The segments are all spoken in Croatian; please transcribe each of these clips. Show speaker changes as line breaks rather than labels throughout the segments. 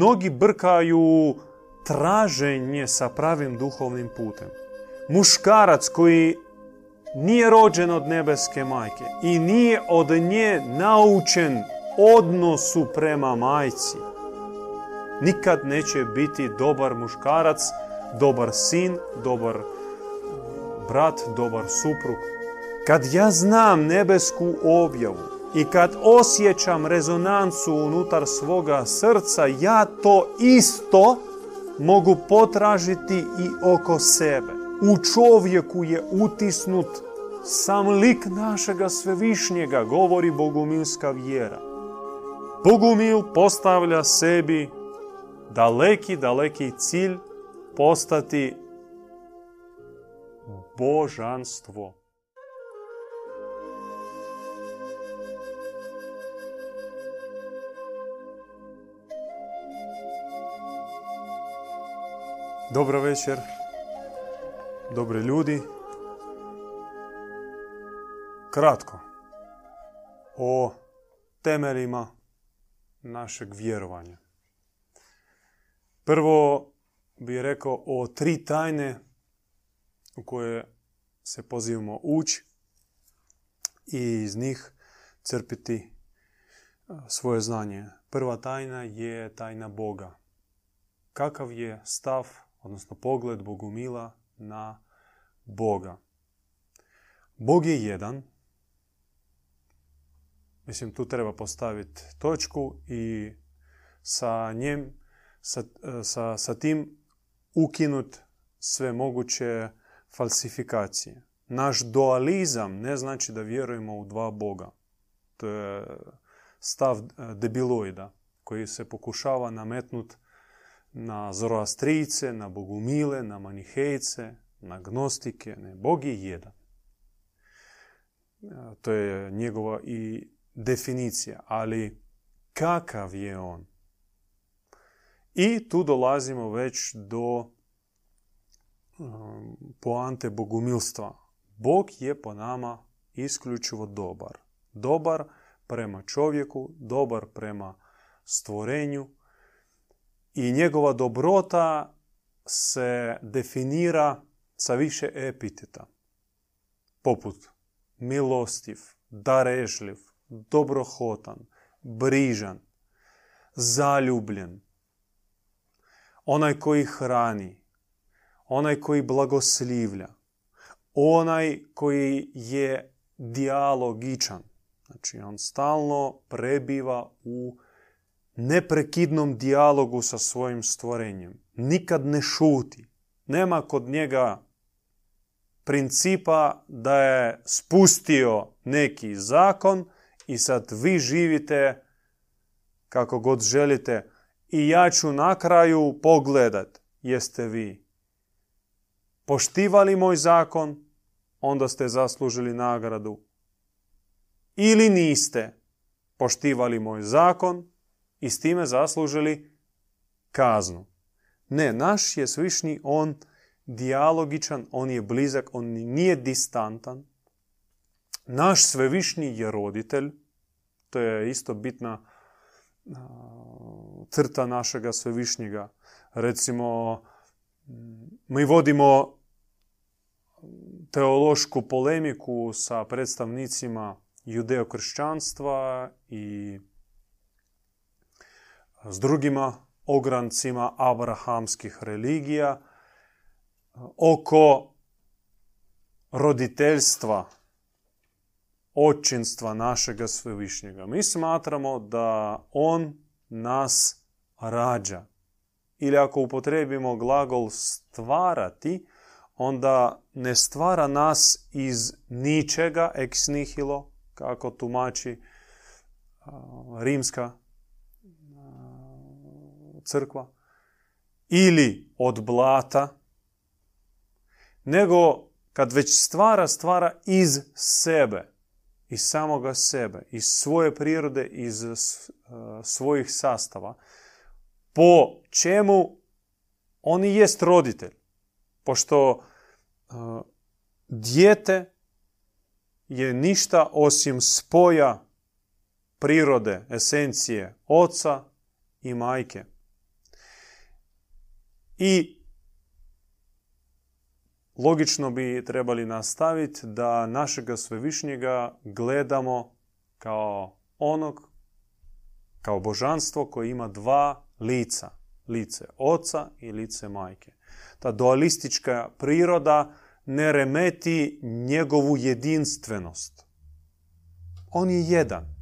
Mnogi brkaju traženje sa pravim duhovnim putem. Muškarac koji nije rođen od nebeske majke i nije od nje naučen odnosu prema majci, nikad neće biti dobar muškarac, dobar sin, dobar brat, dobar suprug. Kad ja znam nebesku objavu i kad osjećam rezonancu unutar svoga srca, ja to isto mogu potražiti i oko sebe. U čovjeku je utisnut sam lik našega svevišnjega, govori bogumilska vjera. Bogumil postavlja sebi daleki, daleki cilj postati božanstvo. Dobro večer, dobre ljudi. Kratko o temeljima našeg vjerovanja. Prvo bih rekao o tri tajne u koje se pozivamo ući i iz njih crpiti svoje znanje. Prva tajna je tajna Boga. Kakav je stav, odnosno pogled Bogumila na Boga? Bog je jedan. Mislim, tu treba postaviti točku i sa njem sa, sa, sa tim ukinut sve moguće falsifikacije. Naš dualizam ne znači da vjerujemo u dva Boga. To je stav e, debiloida koji se pokušava nametnut na zoroastrice, na bogumile, na manihejce, na gnostike. Ne, Bog je jedan. E, to je njegova i definicija. Ali kakav je on? I tu dolazimo već do um, poante bogumilstva. Bog je po nama isključivo dobar. Dobar prema čovjeku, dobar prema stvorenju i njegova dobrota se definira sa više epiteta. Poput milostiv, darežljiv, dobrohotan, brižan, zaljubljen, onaj koji hrani, onaj koji blagoslivlja, onaj koji je dijalogičan. Znači, on stalno prebiva u neprekidnom dijalogu sa svojim stvorenjem. Nikad ne šuti. Nema kod njega principa da je spustio neki zakon i sad vi živite kako god želite i ja ću na kraju pogledat jeste vi poštivali moj zakon, onda ste zaslužili nagradu. Ili niste poštivali moj zakon i s time zaslužili kaznu. Ne, naš je svišnji on dijalogičan, on je blizak, on nije distantan. Naš svevišnji je roditelj, to je isto bitna crta našega svevišnjega. Recimo, mi vodimo teološku polemiku sa predstavnicima judeokršćanstva i s drugima ograncima abrahamskih religija oko roditeljstva, očinstva našega svevišnjega. Mi smatramo da on nas rađa. Ili ako upotrebimo glagol stvarati, onda ne stvara nas iz ničega, ex nihilo, kako tumači rimska crkva, ili od blata, nego kad već stvara, stvara iz sebe, iz samoga sebe, iz svoje prirode, iz svojih sastava, po čemu on i jest roditelj. Pošto dijete je ništa osim spoja prirode, esencije oca i majke. I logično bi trebali nastaviti da našega svevišnjega gledamo kao onog, kao božanstvo koje ima dva lica. Lice oca i lice majke. Ta dualistička priroda ne remeti njegovu jedinstvenost. On je jedan,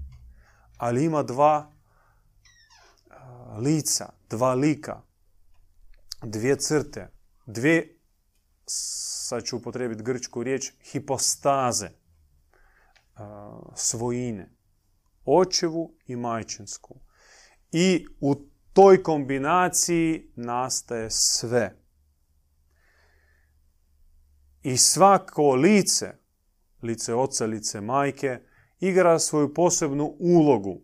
ali ima dva lica, dva lika, dvije crte, dvije, sad ću upotrebiti grčku riječ, hipostaze, svojine, očevu i majčinsku. I u toj kombinaciji nastaje sve. I svako lice, lice oca, lice majke, igra svoju posebnu ulogu.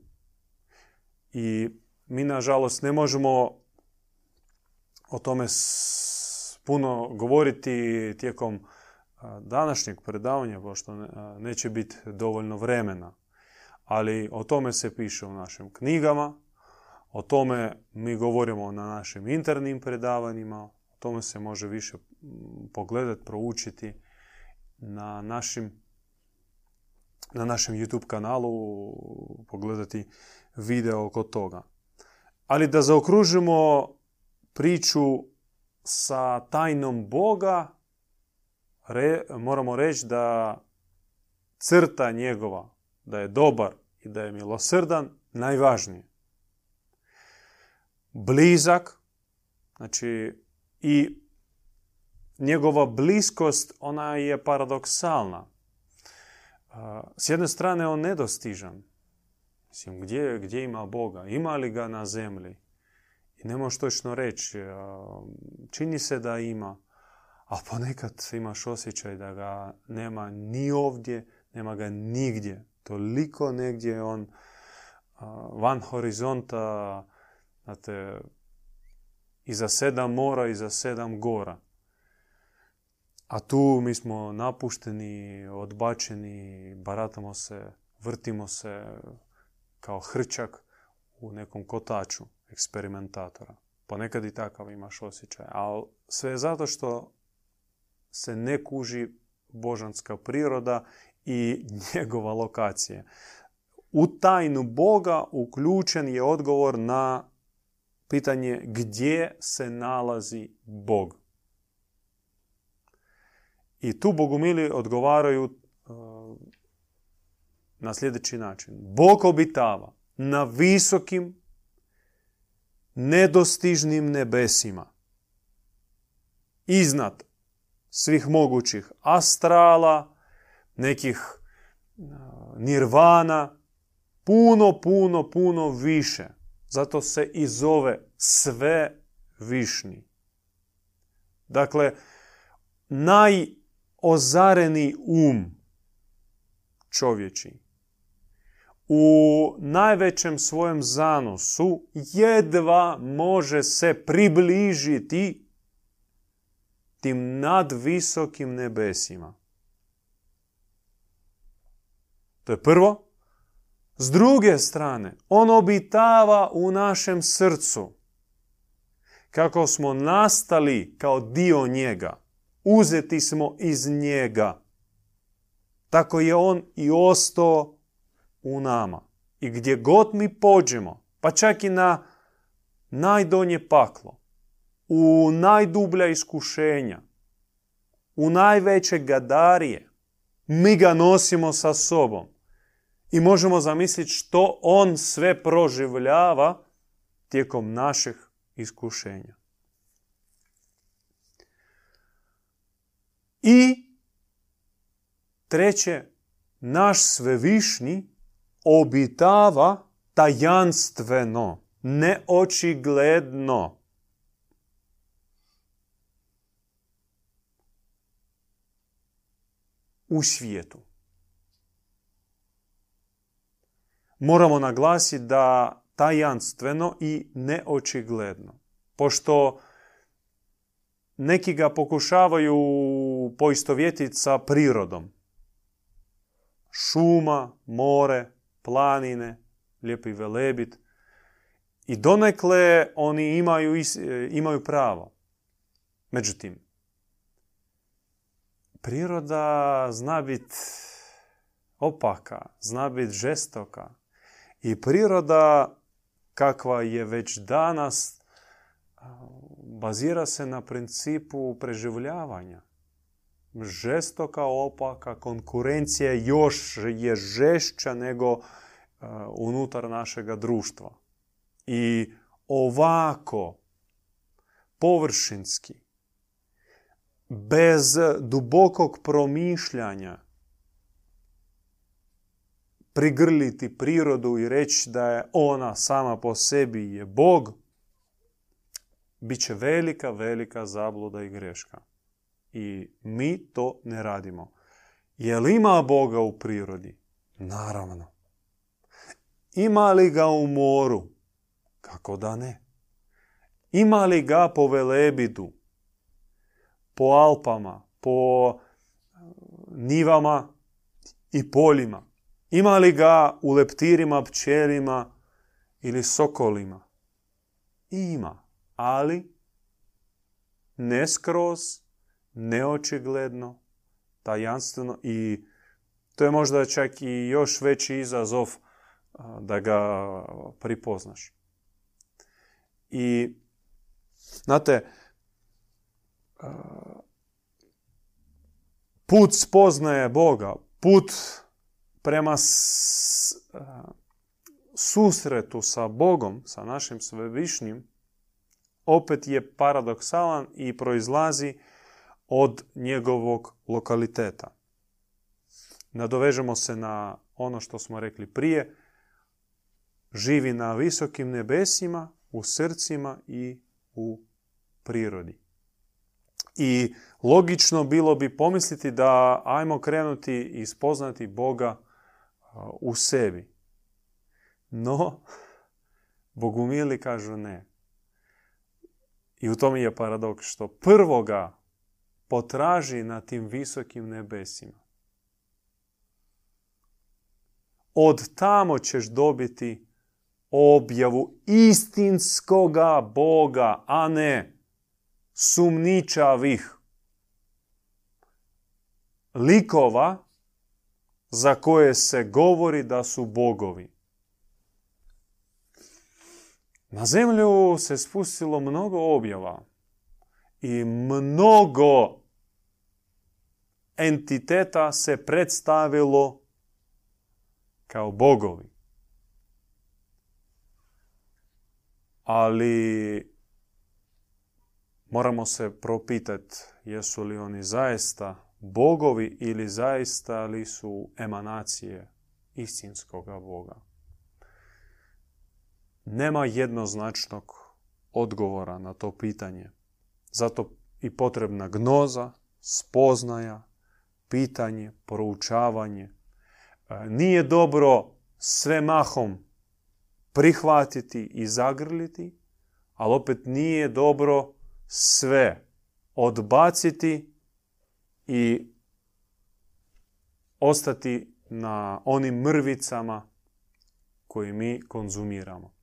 I mi, nažalost, ne možemo o tome puno govoriti tijekom današnjeg predavanja, pošto neće biti dovoljno vremena. Ali o tome se piše u našim knjigama, o tome mi govorimo na našim internim predavanjima, o tome se može više pogledati, proučiti na našim na našem YouTube kanalu pogledati video oko toga. Ali da zaokružimo priču sa tajnom Boga, moramo reći da crta njegova, da je dobar i da je milosrdan, najvažnije. Blizak, znači i njegova bliskost, ona je paradoksalna. S jedne strane on nedostižan. Mislim, gdje, gdje ima Boga? Ima li ga na zemlji? Ne možeš točno reći. Čini se da ima, a ponekad imaš osjećaj da ga nema ni ovdje, nema ga nigdje. Toliko negdje on van horizonta, znate, iza sedam mora, iza sedam gora. A tu mi smo napušteni, odbačeni, baratamo se, vrtimo se kao hrčak u nekom kotaču eksperimentatora. Ponekad i takav imaš osjećaj. Ali sve je zato što se ne kuži božanska priroda i njegova lokacija. U tajnu Boga uključen je odgovor na pitanje gdje se nalazi Bog. I tu bogumili odgovaraju uh, na sljedeći način. Bog obitava na visokim, nedostižnim nebesima. Iznad svih mogućih astrala, nekih uh, nirvana, puno, puno, puno više. Zato se i zove sve višnji. Dakle, naj ozareni um čovječi u najvećem svojem zanosu jedva može se približiti tim nadvisokim nebesima. To je prvo. S druge strane, on obitava u našem srcu. Kako smo nastali kao dio njega uzeti smo iz njega. Tako je on i ostao u nama. I gdje god mi pođemo, pa čak i na najdonje paklo, u najdublja iskušenja, u najveće gadarije, mi ga nosimo sa sobom. I možemo zamisliti što on sve proživljava tijekom naših iskušenja. I treće, naš svevišnji obitava tajanstveno, neočigledno. U svijetu. Moramo naglasiti da tajanstveno i neočigledno. Pošto neki ga pokušavaju poistovjetiti sa prirodom. Šuma, more, planine, lijepi velebit. I donekle oni imaju, imaju pravo. Međutim, priroda zna biti opaka, zna biti žestoka. I priroda kakva je već danas bazira se na principu preživljavanja. Žestoka, opaka, konkurencija još je žešća nego unutar našega društva. I ovako, površinski, bez dubokog promišljanja, prigrliti prirodu i reći da je ona sama po sebi je Bog, bit će velika, velika zabluda i greška. I mi to ne radimo. Je li ima Boga u prirodi? Naravno. Ima li ga u moru? Kako da ne? Ima li ga po Velebidu? Po Alpama? Po nivama i poljima? Ima li ga u leptirima, pčelima ili sokolima? Ima, ali ne skroz, neočigledno, tajanstveno i to je možda čak i još veći izazov da ga pripoznaš. I, znate, put spoznaje Boga, put prema susretu sa Bogom, sa našim svevišnjim, opet je paradoksalan i proizlazi od njegovog lokaliteta. Nadovežemo se na ono što smo rekli prije, živi na visokim nebesima, u srcima i u prirodi. I logično bilo bi pomisliti da ajmo krenuti i spoznati Boga u sebi. No, bogumili kažu ne. I u tom je paradoks što prvoga potraži na tim visokim nebesima. Od tamo ćeš dobiti objavu istinskoga Boga, a ne sumničavih likova za koje se govori da su bogovi. Na zemlju se spustilo mnogo objava i mnogo entiteta se predstavilo kao bogovi. Ali moramo se propitati jesu li oni zaista bogovi ili zaista li su emanacije istinskoga Boga. Nema jednoznačnog odgovora na to pitanje. Zato i potrebna gnoza, spoznaja, pitanje, poroučavanje. E, nije dobro sve mahom prihvatiti i zagrliti, ali opet nije dobro sve odbaciti i ostati na onim mrvicama koje mi konzumiramo.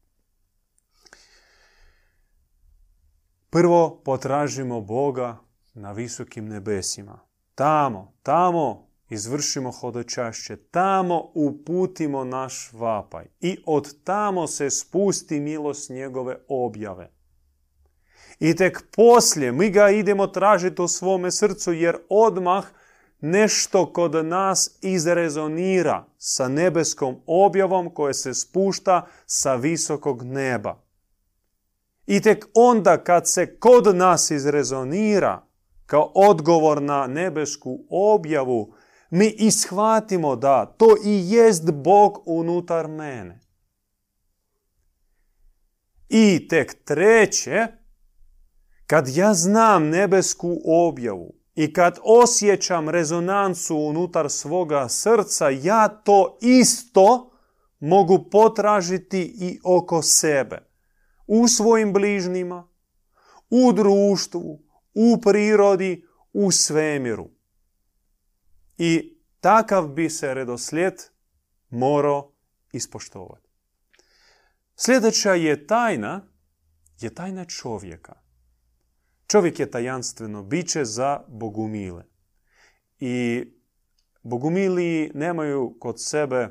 Prvo potražimo Boga na visokim nebesima. Tamo, tamo izvršimo hodočašće, tamo uputimo naš vapaj i od tamo se spusti milost njegove objave. I tek poslije mi ga idemo tražiti u svome srcu jer odmah nešto kod nas izrezonira sa nebeskom objavom koje se spušta sa visokog neba. I tek onda kad se kod nas izrezonira kao odgovor na nebesku objavu, mi ishvatimo da to i jest Bog unutar mene. I tek treće, kad ja znam nebesku objavu i kad osjećam rezonancu unutar svoga srca, ja to isto mogu potražiti i oko sebe. U svojim bližnjima, u društvu, u prirodi, u svemiru. I takav bi se redoslijed morao ispoštovati. Sljedeća je tajna, je tajna čovjeka. Čovjek je tajanstveno biće za bogumile. I bogumili nemaju kod sebe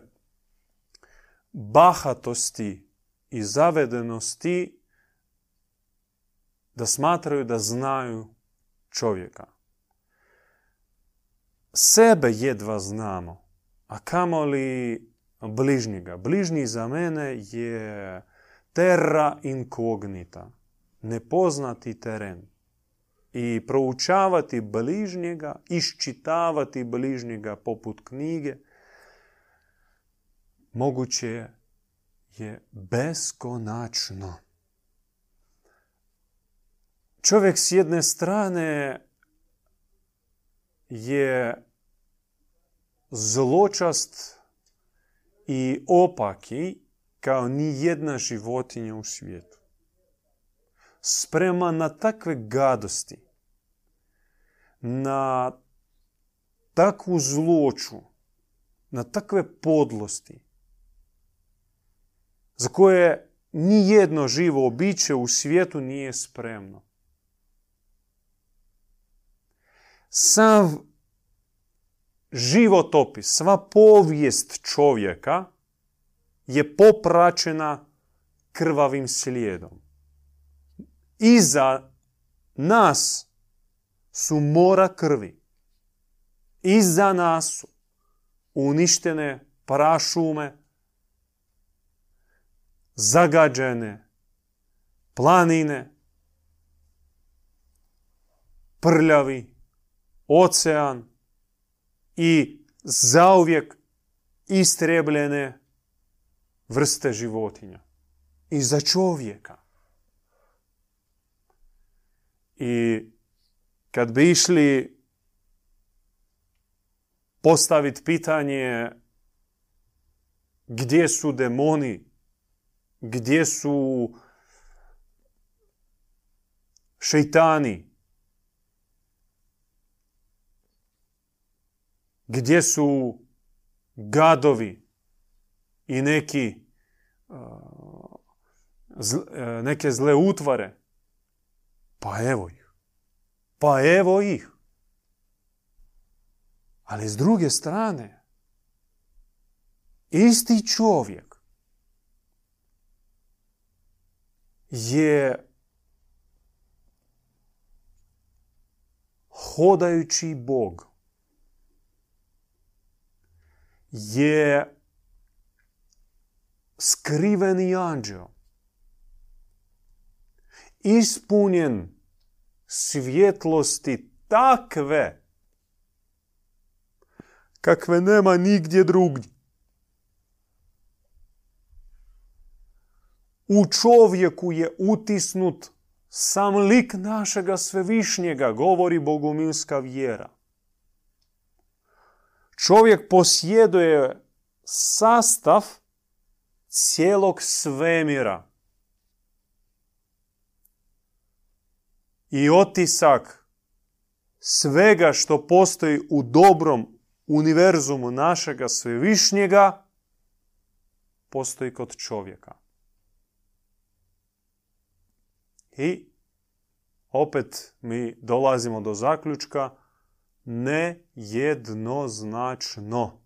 bahatosti i zavedenosti da smatraju da znaju čovjeka. Sebe jedva znamo, a kamoli bližnjega. Bližnji za mene je terra incognita, nepoznati teren. I proučavati bližnjega, iščitavati bližnjega poput knjige, moguće je beskonačno. Čovjek s jedne strane je zločast i opaki kao ni jedna životinja u svijetu. Sprema na takve gadosti, na takvu zloču, na takve podlosti, za koje ni jedno živo biće u svijetu nije spremno. Sav životopis, sva povijest čovjeka je popraćena krvavim slijedom. Iza nas su mora krvi. Iza nas su uništene parašume, zagađene planine, prljavi ocean i zauvijek istrebljene vrste životinja. I za čovjeka. I kad bi išli postaviti pitanje gdje su demoni, gdje su šeitani, gdje su gadovi i neki e, neke zle utvare. Pa evo ih. Pa evo ih. Ali s druge strane, isti čovjek je hodajući Bog je skriveni anđeo. Ispunjen svjetlosti takve kakve nema nigdje drugdje. U čovjeku je utisnut sam lik našega svevišnjega, govori bogumilska vjera. Čovjek posjeduje sastav cijelog svemira. I otisak svega što postoji u dobrom univerzumu našega svevišnjega postoji kod čovjeka. I opet mi dolazimo do zaključka nejednoznačno.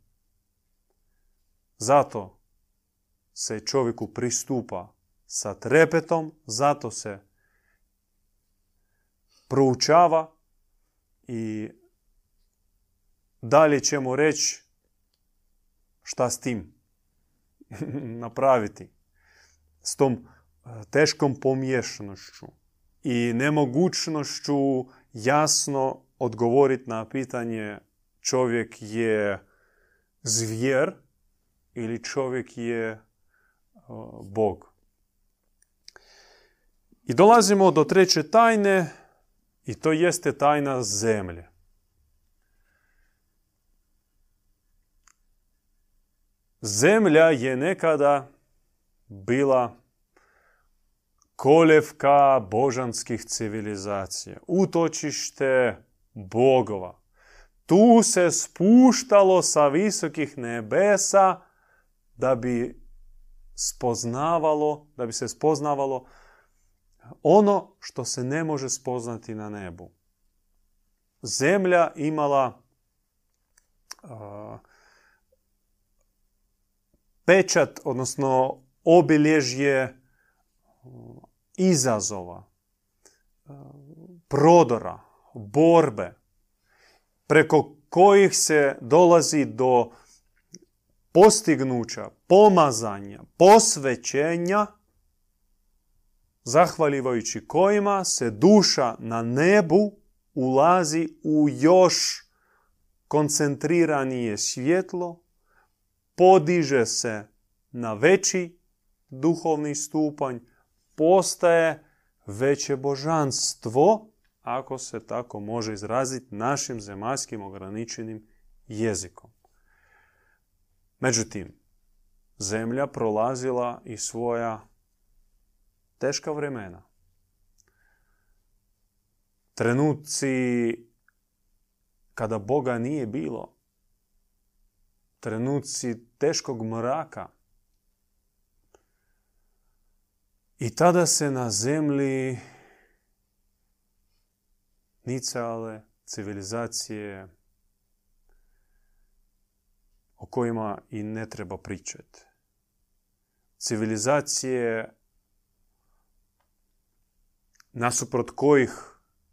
Zato se čovjeku pristupa sa trepetom, zato se proučava i dalje ćemo reći šta s tim napraviti. S tom e, teškom pomješanošću i nemogućnošću jasno odgovoriti na pitanje čovjek je zvjer ili čovjek je Bog. I dolazimo do treće tajne i to jeste tajna zemlje. Zemlja je nekada bila koljevka božanskih civilizacija, utočište bogova. Tu se spuštalo sa visokih nebesa da bi spoznavalo, da bi se spoznavalo ono što se ne može spoznati na nebu. Zemlja imala pečat, odnosno obilježje izazova, prodora, borbe, preko kojih se dolazi do postignuća, pomazanja, posvećenja, zahvaljivajući kojima se duša na nebu ulazi u još koncentriranije svjetlo, podiže se na veći duhovni stupanj, postaje veće božanstvo, ako se tako može izraziti našim zemaljskim ograničenim jezikom. Međutim, zemlja prolazila i svoja teška vremena. Trenuci kada Boga nije bilo. Trenuci teškog mraka. I tada se na zemlji nicale civilizacije o kojima i ne treba pričati. Civilizacije nasuprot kojih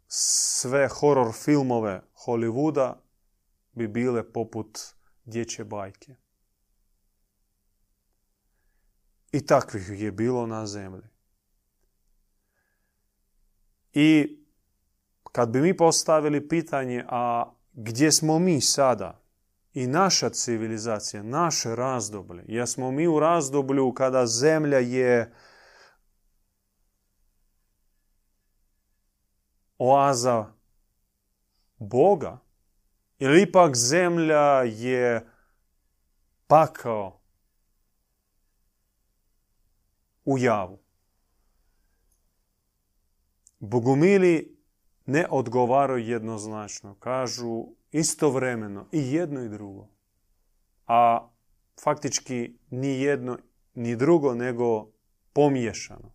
sve horror filmove Hollywooda bi bile poput dječje bajke. I takvih je bilo na zemlji. I kad bi mi postavili pitanje, a gdje smo mi sada? I naša civilizacija, naše razdoblje. Jesmo mi u razdoblju kada zemlja je oaza Boga? Ili ipak zemlja je pakao u javu? Bogumili ne odgovaraju jednoznačno. Kažu istovremeno i jedno i drugo. A faktički ni jedno ni drugo nego pomiješano.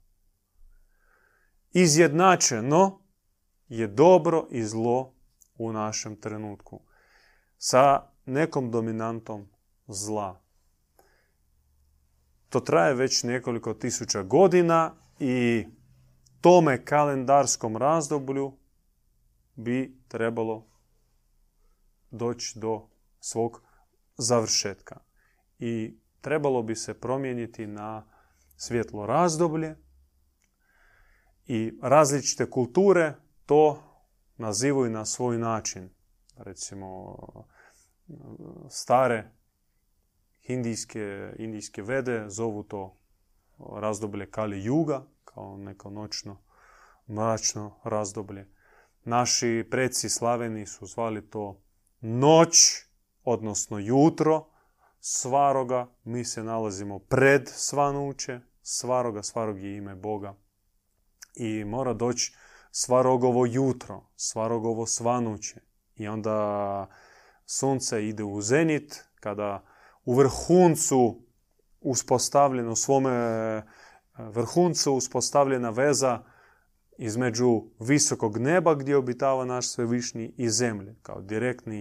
Izjednačeno je dobro i zlo u našem trenutku. Sa nekom dominantom zla. To traje već nekoliko tisuća godina i tome kalendarskom razdoblju bi trebalo doći do svog završetka. I trebalo bi se promijeniti na svjetlo razdoblje i različite kulture to nazivaju na svoj način. Recimo, stare indijske, indijske vede zovu to razdoblje Kali Juga, kao neko noćno, mračno razdoblje. Naši preci slaveni su zvali to noć, odnosno jutro svaroga. Mi se nalazimo pred svanuće. Svaroga, svarog je ime Boga. I mora doći svarogovo jutro, svarogovo svanuće. I onda sunce ide u zenit, kada u vrhuncu uspostavljeno svome vrhuncu uspostavljena veza između visokog neba gdje obitava naš svevišnji i zemlje, kao direktni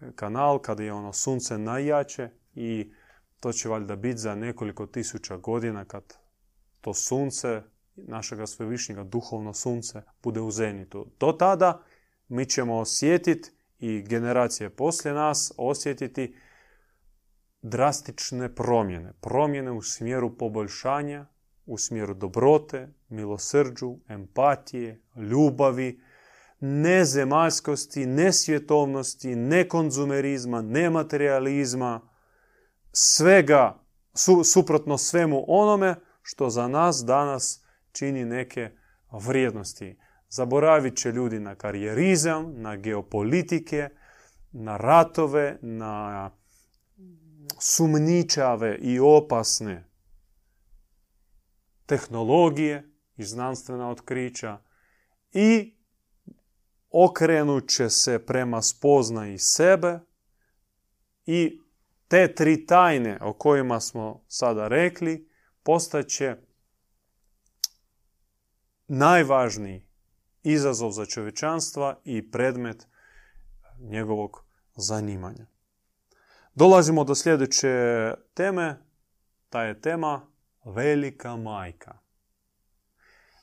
e, kanal kada je ono sunce najjače i to će valjda biti za nekoliko tisuća godina kad to sunce našega svevišnjega duhovno sunce bude u zenitu. Do tada mi ćemo osjetiti i generacije poslije nas osjetiti drastične promjene. Promjene u smjeru poboljšanja, u smjeru dobrote, milosrđu, empatije, ljubavi, nezemaljskosti, nesvjetovnosti, nekonzumerizma, nematerializma, svega suprotno svemu onome što za nas danas čini neke vrijednosti. Zaboravit će ljudi na karijerizam, na geopolitike, na ratove, na sumničave i opasne tehnologije i znanstvena otkrića i okrenut će se prema spoznaji sebe i te tri tajne o kojima smo sada rekli postaće najvažniji izazov za čovječanstva i predmet njegovog zanimanja. Dolazimo do sljedeće teme. Ta je tema Velika majka.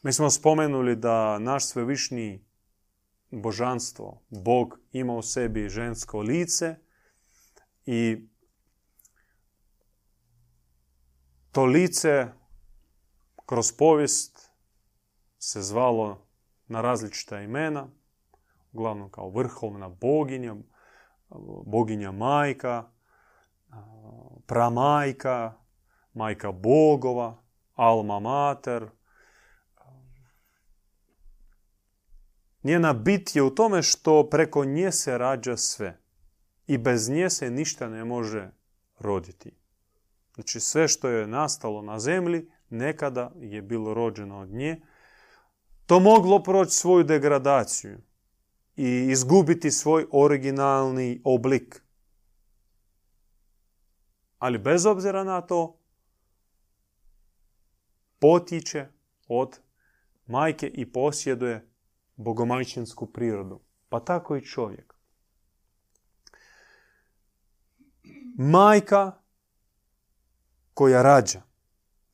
Mi smo spomenuli da naš svevišnji božanstvo, Bog ima u sebi žensko lice i to lice kroz povijest se zvalo na različita imena, uglavnom kao vrhovna boginja, boginja majka, pramajka, majka bogova, alma mater. Njena bit je u tome što preko nje se rađa sve i bez nje se ništa ne može roditi. Znači sve što je nastalo na zemlji nekada je bilo rođeno od nje, to moglo proći svoju degradaciju i izgubiti svoj originalni oblik. Ali bez obzira na to, potiče od majke i posjeduje bogomajčinsku prirodu. Pa tako i čovjek. Majka koja rađa,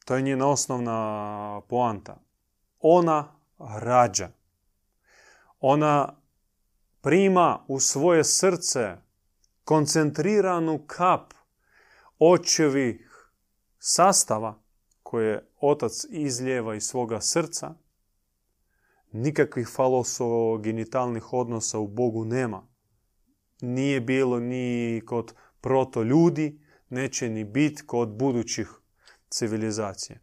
to je njena osnovna poanta. Ona rađa. Ona prima u svoje srce koncentriranu kap očevih sastava koje otac izljeva iz svoga srca. Nikakvih falosogenitalnih odnosa u Bogu nema. Nije bilo ni kod proto ljudi, neće ni biti kod budućih civilizacija.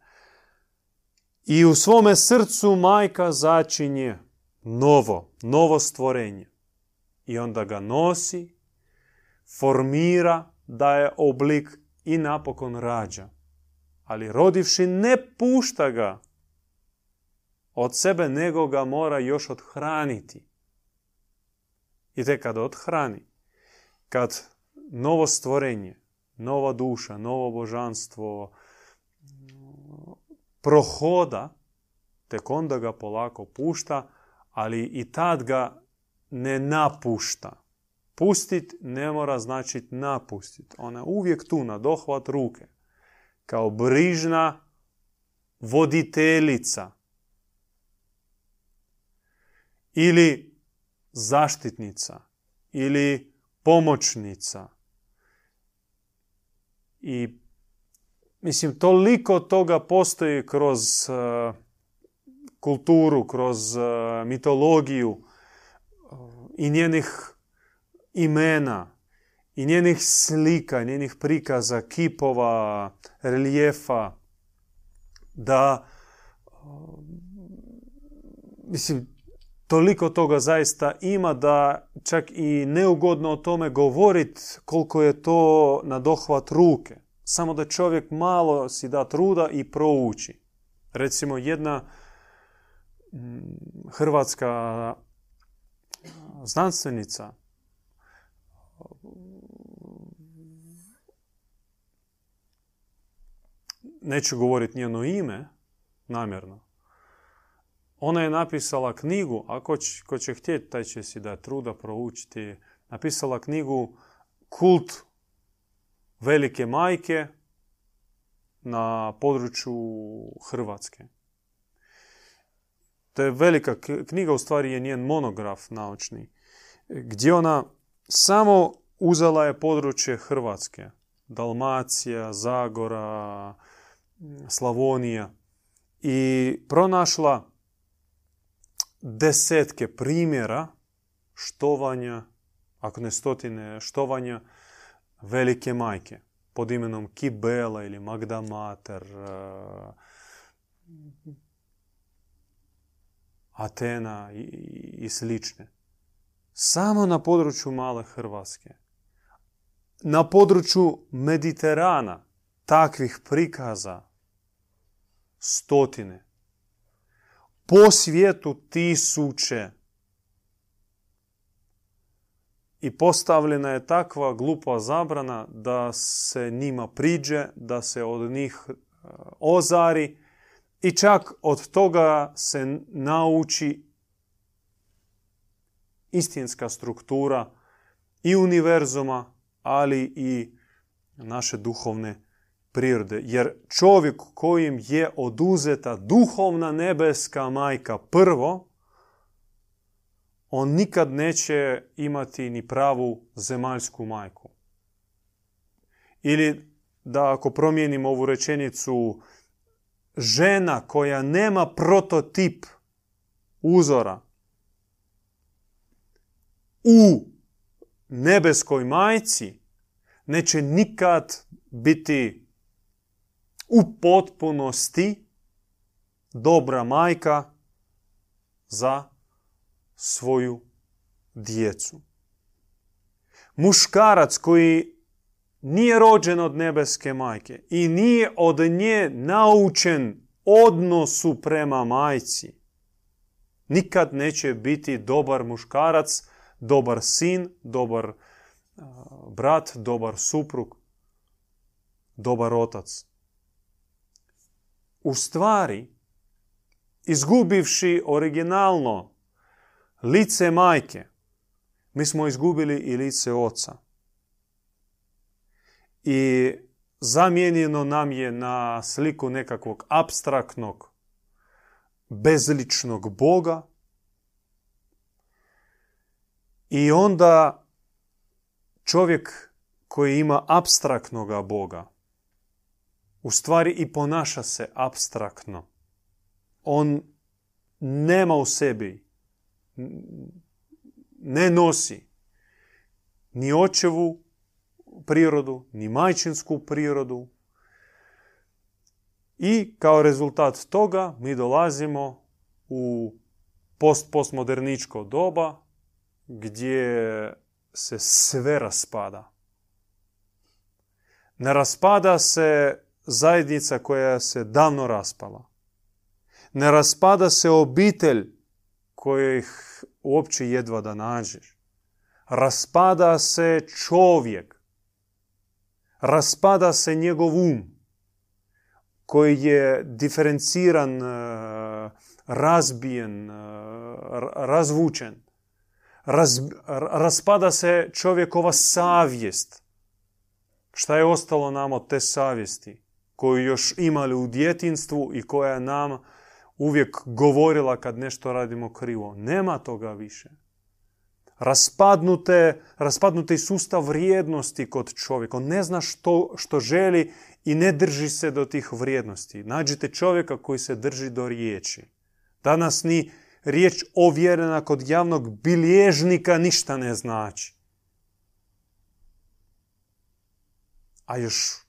I u svome srcu majka začinje novo, novo stvorenje. I onda ga nosi, formira, daje oblik i napokon rađa. Ali rodivši ne pušta ga od sebe, nego ga mora još odhraniti. I te kad odhrani, kad novo stvorenje, nova duša, novo božanstvo, prohoda, tek onda ga polako pušta, ali i tad ga ne napušta. Pustit ne mora značiti napustit. Ona je uvijek tu na dohvat ruke. Kao brižna voditeljica. Ili zaštitnica. Ili pomoćnica. I Mislim, toliko toga postoji kroz uh, kulturu, kroz uh, mitologiju uh, i njenih imena, i njenih slika, njenih prikaza, kipova, relijefa, da, mislim, toliko toga zaista ima da čak i neugodno o tome govoriti koliko je to na dohvat ruke. Samo da čovjek malo si da truda i prouči. Recimo jedna mm, hrvatska znanstvenica neću govoriti njeno ime, namjerno. Ona je napisala knjigu, a ko će, ko će htjeti, taj će si da truda proučiti. Napisala knjigu Kult velike majke na području Hrvatske. To je velika knjiga, u stvari je njen monograf naučni, gdje ona samo uzela je područje Hrvatske. Dalmacija, Zagora, Slavonija i pronašla desetke primjera štovanja, ako ne stotine štovanja, velike majke pod imenom Kibela ili Magda Mater, eh, Atena i, i slične. Samo na području male Hrvatske. Na području Mediterana takvih prikaza stotine. Po svijetu tisuće. I postavljena je takva glupa zabrana da se njima priđe, da se od njih e, ozari i čak od toga se nauči istinska struktura i univerzuma, ali i naše duhovne prirode. Jer čovjek kojim je oduzeta duhovna nebeska majka prvo, on nikad neće imati ni pravu zemaljsku majku. Ili da ako promijenimo ovu rečenicu, žena koja nema prototip uzora u nebeskoj majci neće nikad biti u potpunosti dobra majka za svoju djecu. Muškarac koji nije rođen od nebeske majke i nije od nje naučen odnosu prema majci, nikad neće biti dobar muškarac, dobar sin, dobar brat, dobar suprug, dobar otac. U stvari, izgubivši originalno lice majke, mi smo izgubili i lice oca. I zamijenjeno nam je na sliku nekakvog abstraktnog, bezličnog Boga. I onda čovjek koji ima abstraktnoga Boga, u stvari i ponaša se abstraktno. On nema u sebi ne nosi ni očevu prirodu, ni majčinsku prirodu. I kao rezultat toga mi dolazimo u post-postmoderničko doba gdje se sve raspada. Ne raspada se zajednica koja se davno raspala. Ne raspada se obitelj kojih uopće jedva da nađeš. Raspada se čovjek. Raspada se njegov um koji je diferenciran, e, razbijen, e, razvučen. raspada se čovjekova savjest. Šta je ostalo nam od te savjesti koju još imali u djetinstvu i koja nam uvijek govorila kad nešto radimo krivo. Nema toga više. Raspadnute, raspadnuti sustav vrijednosti kod čovjeka. On ne zna što, što želi i ne drži se do tih vrijednosti. Nađite čovjeka koji se drži do riječi. Danas ni riječ ovjerena kod javnog bilježnika ništa ne znači. A još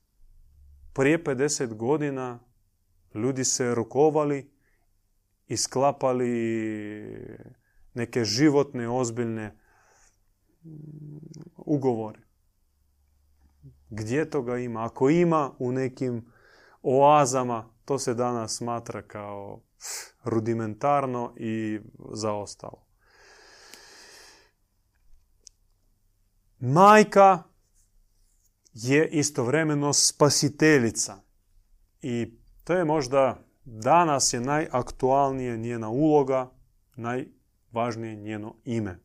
prije 50 godina ljudi se rukovali i sklapali neke životne, ozbiljne mm, ugovore. Gdje toga ima? Ako ima u nekim oazama, to se danas smatra kao rudimentarno i zaostalo. Majka je istovremeno spasiteljica. I to je možda Danas je najaktualnije njena uloga, najvažnije njeno ime.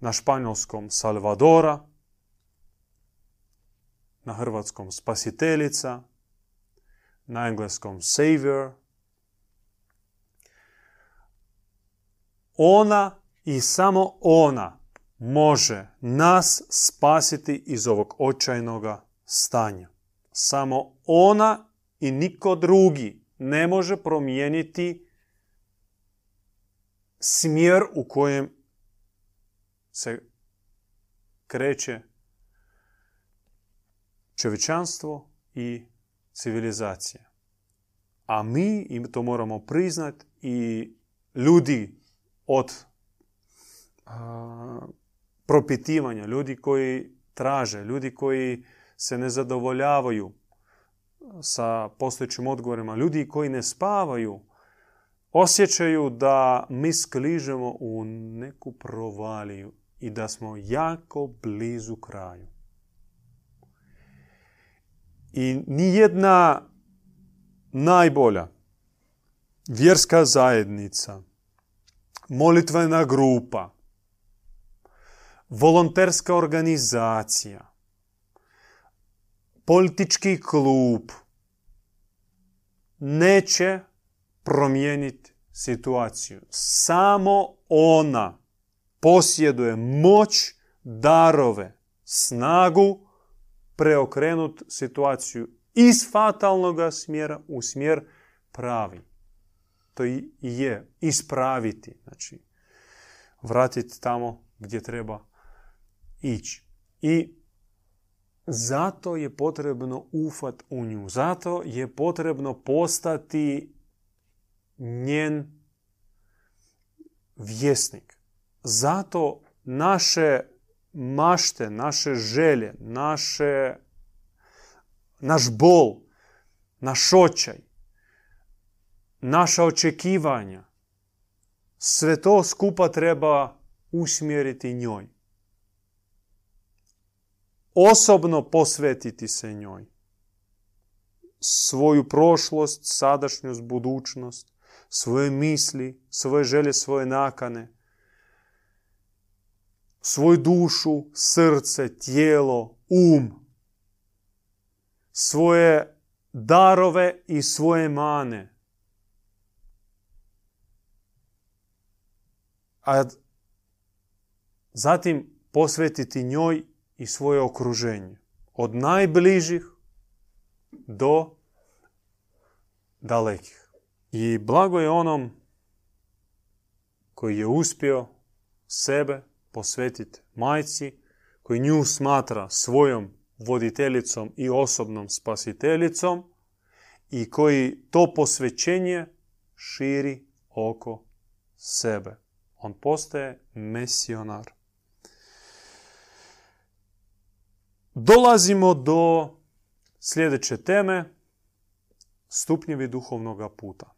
Na španjolskom Salvadora, na hrvatskom Spasiteljica, na engleskom Savior. Ona i samo ona može nas spasiti iz ovog očajnog stanja. Samo ona i niko drugi ne može promijeniti smjer u kojem se kreće čovječanstvo i civilizacija. A mi im to moramo priznati i ljudi od propitivanja, ljudi koji traže, ljudi koji se ne zadovoljavaju sa postojećim odgovorima. Ljudi koji ne spavaju osjećaju da mi skližemo u neku provaliju i da smo jako blizu kraju. I nijedna najbolja vjerska zajednica, molitvena grupa, volonterska organizacija, politički klub neće promijeniti situaciju. Samo ona posjeduje moć, darove, snagu preokrenut situaciju iz fatalnog smjera u smjer pravi. To je ispraviti, znači vratiti tamo gdje treba ići. I zato je potrebno ufat u nju. Zato je potrebno postati njen vjesnik. Zato naše mašte, naše želje, naše, naš bol, naš očaj, naša očekivanja, sve to skupa treba usmjeriti njoj. Osobno posvetiti se njoj. Svoju prošlost, sadašnjost, budućnost, svoje misli, svoje želje, svoje nakane, svoju dušu, srce, tijelo, um, svoje darove i svoje mane. A zatim posvetiti njoj i svoje okruženje. Od najbližih do dalekih. I blago je onom koji je uspio sebe posvetiti majci, koji nju smatra svojom voditeljicom i osobnom spasiteljicom i koji to posvećenje širi oko sebe. On postaje mesionar. Dolazimo do sljedeće teme, stupnjevi duhovnog puta.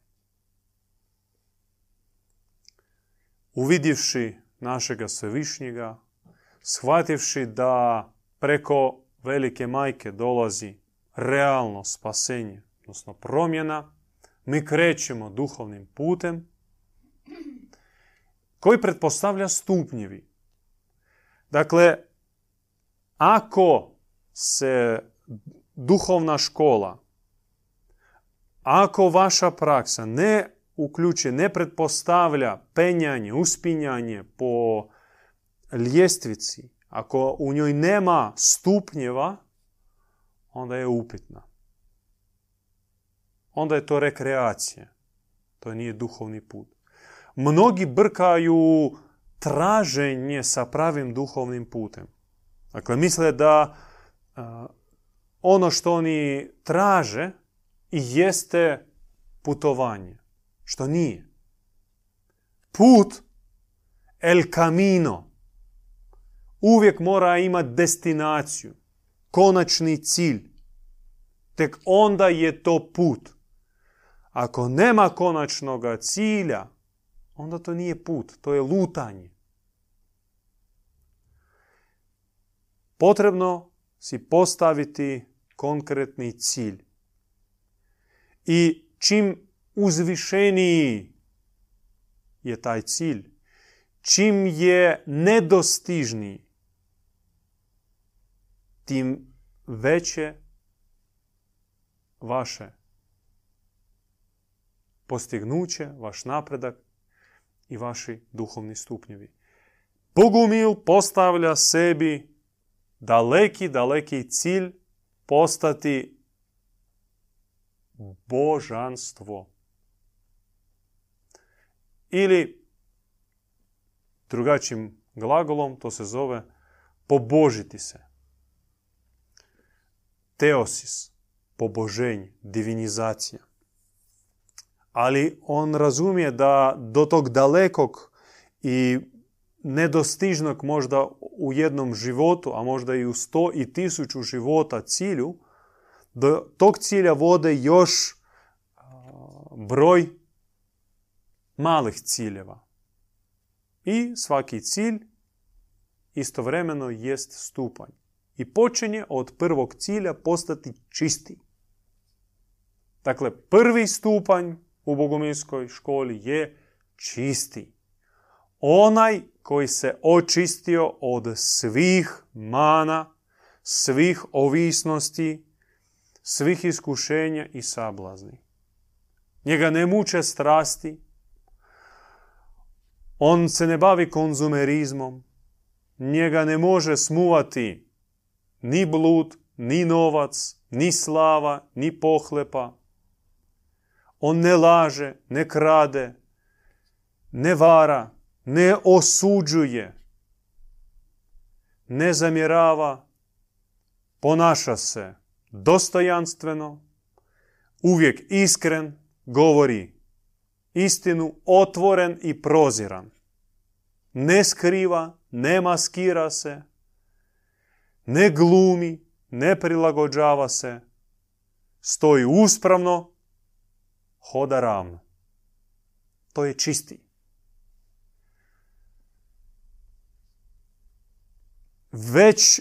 Uvidivši našega svevišnjega, shvativši da preko velike majke dolazi realno spasenje, odnosno promjena, mi krećemo duhovnim putem koji pretpostavlja stupnjevi. Dakle, ako se duhovna škola, ako vaša praksa ne uključuje, ne pretpostavlja penjanje, uspinjanje po ljestvici, ako u njoj nema stupnjeva, onda je upitna. Onda je to rekreacija. To nije duhovni put. Mnogi brkaju traženje sa pravim duhovnim putem. Dakle, misle da ono što oni traže i jeste putovanje. Što nije. Put, el camino, uvijek mora imati destinaciju, konačni cilj. Tek onda je to put. Ako nema konačnog cilja, onda to nije put, to je lutanje. Potrebno si postaviti konkretni cilj. I čim uzvišeniji je taj cilj, čim je nedostižniji, tim veće vaše postignuće, vaš napredak i vaši duhovni stupnjevi. Bogumil postavlja sebi daleki, daleki cilj postati božanstvo. Ili drugačijim glagolom to se zove pobožiti se. Teosis, poboženje, divinizacija. Ali on razumije da do tog dalekog i nedostižnog možda u jednom životu, a možda i u sto i tisuću života cilju, do tog cilja vode još broj malih ciljeva. I svaki cilj istovremeno jest stupanj. I počinje od prvog cilja postati čisti. Dakle, prvi stupanj u bogumilskoj školi je čisti. Onaj koji se očistio od svih mana, svih ovisnosti, svih iskušenja i sablazni. Njega ne muče strasti, on se ne bavi konzumerizmom, njega ne može smuvati ni blud, ni novac, ni slava, ni pohlepa. On ne laže, ne krade, ne vara, ne osuđuje, ne zamjerava, ponaša se dostojanstveno, uvijek iskren, govori istinu, otvoren i proziran. Ne skriva, ne maskira se, ne glumi, ne prilagođava se, stoji uspravno, hoda ravno. To je čisti. Već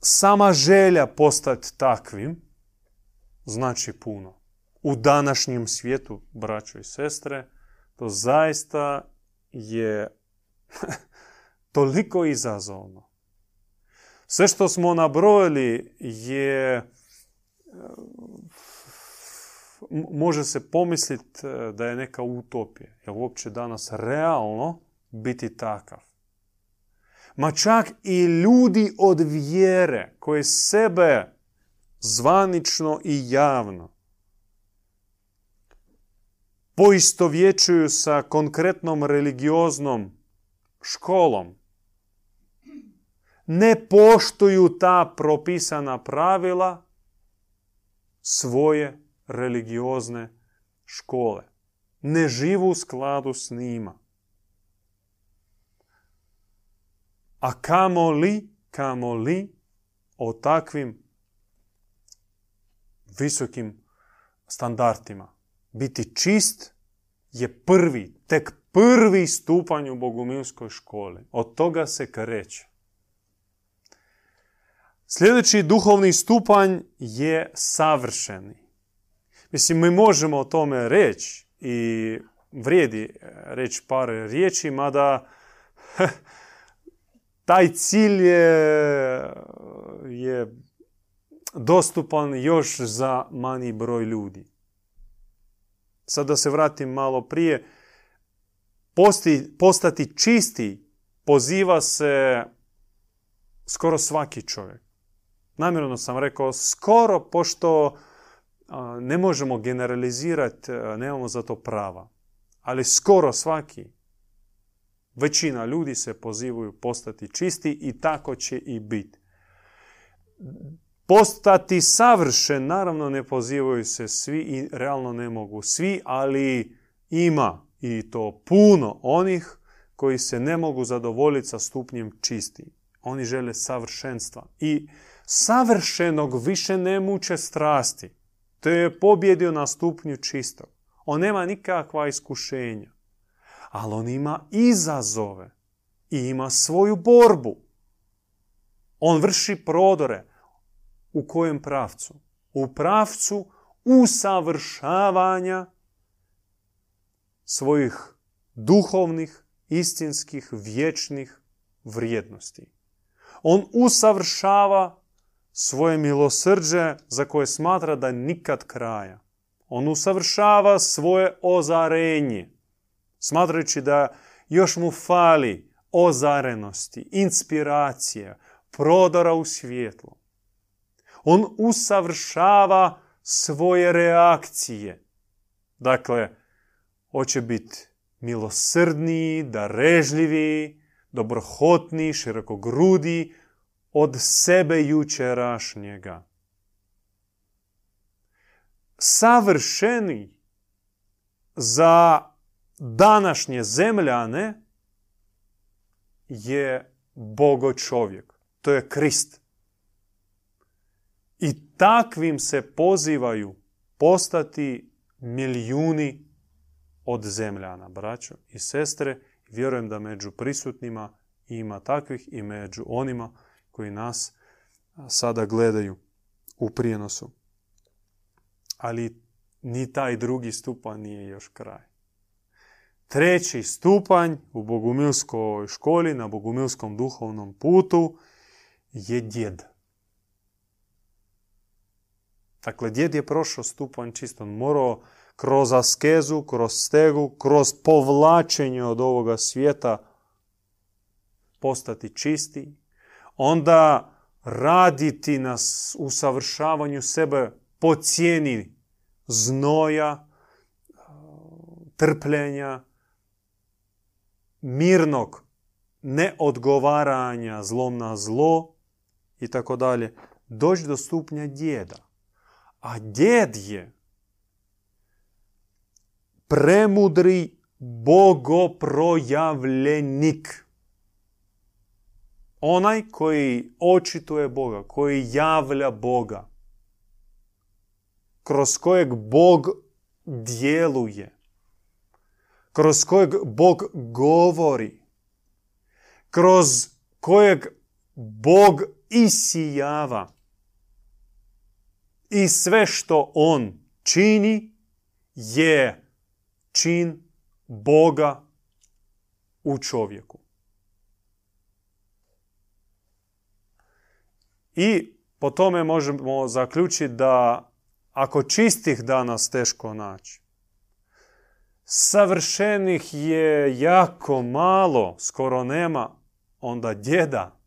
sama želja postati takvim znači puno. U današnjem svijetu, braćo i sestre, to zaista je toliko izazovno. Sve što smo nabrojili je može se pomisliti e, da je neka utopija. Je uopće danas realno biti takav? Ma čak i ljudi od vjere koji sebe zvanično i javno poistovjećuju sa konkretnom religioznom školom, ne poštuju ta propisana pravila svoje religiozne škole. Ne živu u skladu s njima. A kamo li, kamo li o takvim visokim standardima. Biti čist je prvi, tek prvi stupanj u bogumilskoj školi. Od toga se kreće. Sljedeći duhovni stupanj je savršeni. Mislim, mi možemo o tome reći i vrijedi reći par riječi, mada taj cilj je, je dostupan još za manji broj ljudi. Sad da se vratim malo prije. Posti, postati čisti poziva se skoro svaki čovjek. Namjerno sam rekao skoro, pošto ne možemo generalizirati, nemamo za to prava. Ali skoro svaki, većina ljudi se pozivaju postati čisti i tako će i biti. Postati savršen, naravno ne pozivaju se svi i realno ne mogu svi, ali ima i to puno onih koji se ne mogu zadovoljiti sa stupnjem čisti. Oni žele savršenstva. I savršenog više ne muče strasti. To je pobjedio na stupnju čistog. On nema nikakva iskušenja. Ali on ima izazove i ima svoju borbu. On vrši prodore. U kojem pravcu? U pravcu usavršavanja svojih duhovnih, istinskih, vječnih vrijednosti. On usavršava svoje milosrđe za koje smatra da nikad kraja. On usavršava svoje ozarenje, smatrajući da još mu fali ozarenosti, inspiracije, prodora u svjetlo. On usavršava svoje reakcije. Dakle, hoće biti milosrdniji, darežljiviji, dobrohotniji, širokogrudi od sebe jučerašnjega. Savršeni za današnje zemljane je Bogo čovjek. To je Krist. I takvim se pozivaju postati milijuni od zemljana, braćo i sestre. Vjerujem da među prisutnima ima takvih i među onima koji nas sada gledaju u prijenosu. Ali ni taj drugi stupanj nije još kraj. Treći stupanj u bogumilskoj školi, na bogumilskom duhovnom putu je djed. Dakle, djed je prošao stupanj čisto. morao kroz askezu, kroz stegu, kroz povlačenje od ovoga svijeta postati čisti. Onda raditi na usavršavanju sebe po cijeni znoja, trpljenja, mirnog neodgovaranja zlom na zlo i tako dalje, doći do stupnja djeda. A djed je premudri bogoprojavljenik. Onaj koji očituje Boga, koji javlja Boga, kroz kojeg Bog djeluje, kroz kojeg Bog govori, kroz kojeg Bog isijava. I sve što On čini je čin Boga u čovjeku. I po tome možemo zaključiti da ako čistih danas teško naći, savršenih je jako malo, skoro nema, onda djeda.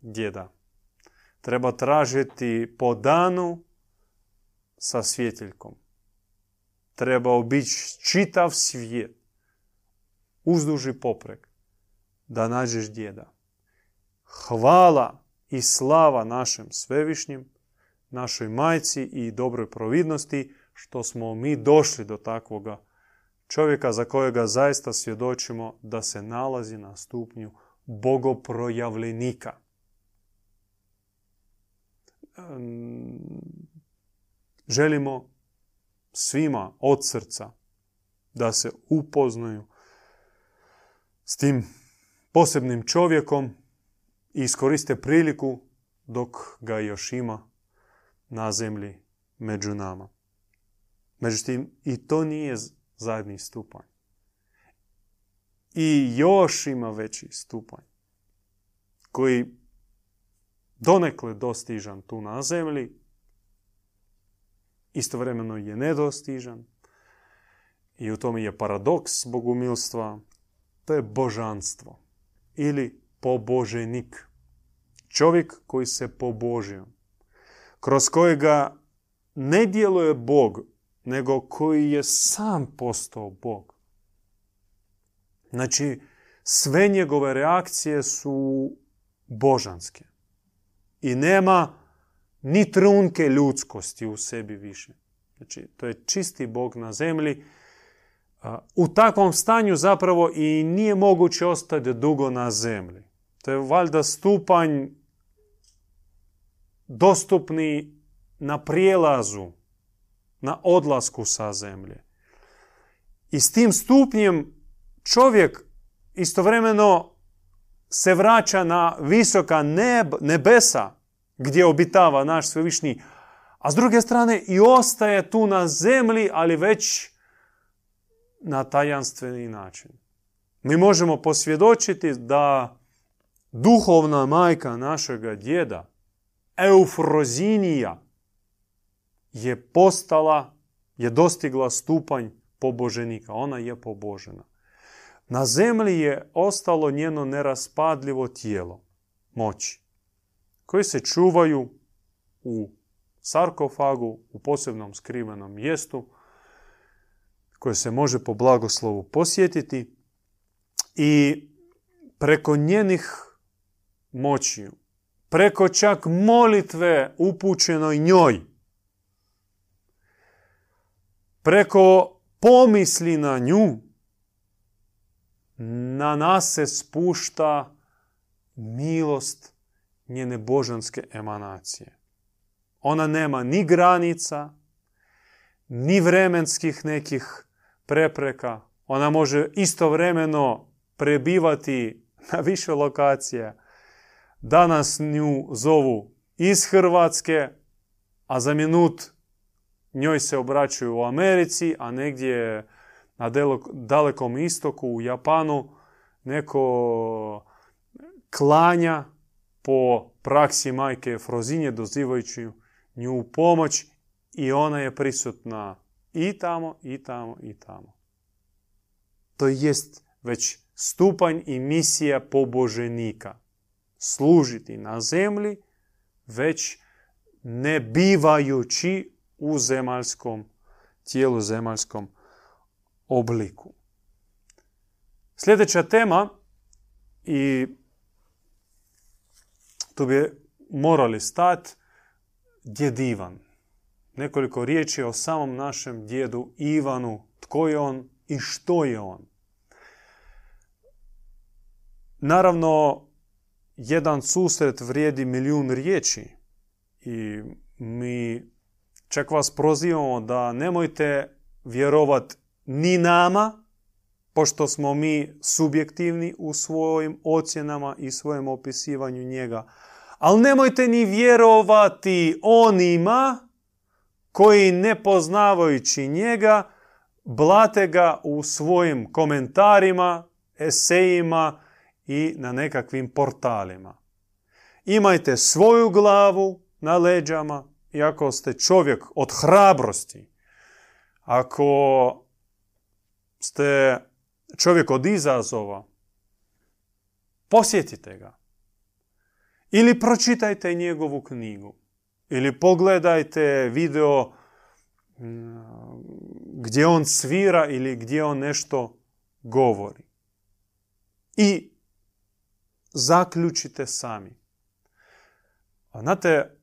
Djeda. Treba tražiti po danu sa svjetiljkom. Treba obići čitav svijet, uzduži poprek, da nađeš djeda. Hvala i slava našem svevišnjim, našoj majci i dobroj providnosti, što smo mi došli do takvoga čovjeka za kojega zaista svjedočimo da se nalazi na stupnju bogoprojavljenika. Želimo svima od srca da se upoznaju s tim posebnim čovjekom i iskoriste priliku dok ga još ima na zemlji među nama. Međutim, i to nije zadnji stupanj. I još ima veći stupanj koji donekle dostižan tu na zemlji, istovremeno je nedostižan i u tome je paradoks bogumilstva, to je božanstvo ili poboženik. Čovjek koji se pobožio, kroz kojega ne djeluje Bog nego koji je sam postao Bog. Znači, sve njegove reakcije su božanske. I nema ni trunke ljudskosti u sebi više. Znači, to je čisti Bog na zemlji. U takvom stanju zapravo i nije moguće ostati dugo na zemlji. To je valjda stupanj dostupni na prijelazu na odlasku sa zemlje. I s tim stupnjem čovjek istovremeno se vraća na visoka neb, nebesa gdje obitava naš svevišnji, a s druge strane i ostaje tu na zemlji, ali već na tajanstveni način. Mi možemo posvjedočiti da duhovna majka našega djeda, Eufrozinija, je postala, je dostigla stupanj poboženika. Ona je pobožena. Na zemlji je ostalo njeno neraspadljivo tijelo, moći, koje se čuvaju u sarkofagu, u posebnom skrivenom mjestu, koje se može po blagoslovu posjetiti i preko njenih moći, preko čak molitve upućenoj njoj, preko pomisli na nju, na nas se spušta milost njene božanske emanacije. Ona nema ni granica, ni vremenskih nekih prepreka. Ona može istovremeno prebivati na više lokacija. Danas nju zovu iz Hrvatske, a za minut njoj se obraćaju u Americi, a negdje na dalekom istoku, u Japanu, neko klanja po praksi majke Frozinje, dozivajući nju u pomoć i ona je prisutna i tamo, i tamo, i tamo. To jest već stupanj i misija poboženika. Služiti na zemlji, već ne bivajući u zemaljskom tijelu, zemaljskom obliku. Sljedeća tema i tu bi morali stati djed Ivan. Nekoliko riječi o samom našem djedu Ivanu, tko je on i što je on. Naravno, jedan susret vrijedi milijun riječi i mi čak vas prozivamo da nemojte vjerovat ni nama, pošto smo mi subjektivni u svojim ocjenama i svojem opisivanju njega. Ali nemojte ni vjerovati onima koji ne poznavajući njega blate ga u svojim komentarima, esejima i na nekakvim portalima. Imajte svoju glavu na leđama i ako ste čovjek od hrabrosti, ako ste čovjek od izazova, posjetite ga. Ili pročitajte njegovu knjigu. Ili pogledajte video mm, gdje on svira ili gdje on nešto govori. I zaključite sami. Znate,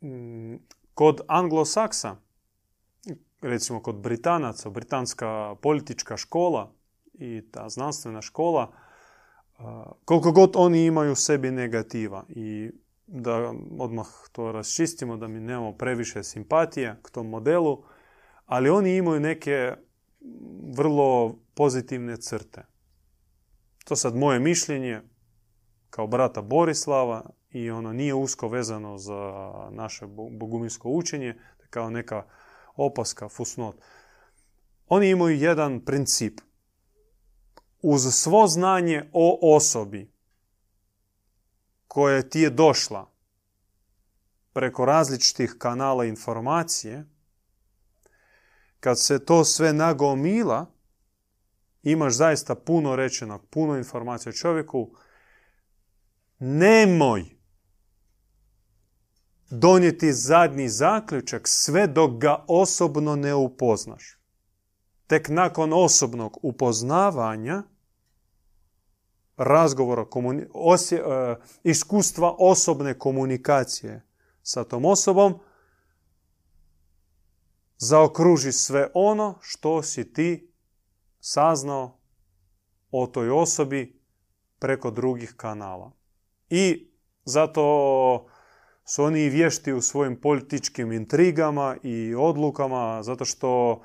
mm, kod anglosaksa, recimo kod Britanaca, britanska politička škola i ta znanstvena škola, koliko god oni imaju u sebi negativa i da odmah to raščistimo, da mi nemamo previše simpatije k tom modelu, ali oni imaju neke vrlo pozitivne crte. To sad moje mišljenje kao brata Borislava i ono nije usko vezano za naše boguminsko učenje, kao neka opaska, fusnot. Oni imaju jedan princip. Uz svo znanje o osobi koje ti je došla preko različitih kanala informacije, kad se to sve nagomila, imaš zaista puno rečenog, puno informacije o čovjeku, nemoj donijeti zadnji zaključak sve dok ga osobno ne upoznaš. Tek nakon osobnog upoznavanja, razgovora, osje, e, iskustva osobne komunikacije sa tom osobom, zaokruži sve ono što si ti saznao o toj osobi preko drugih kanala. I zato su oni i vješti u svojim političkim intrigama i odlukama, zato što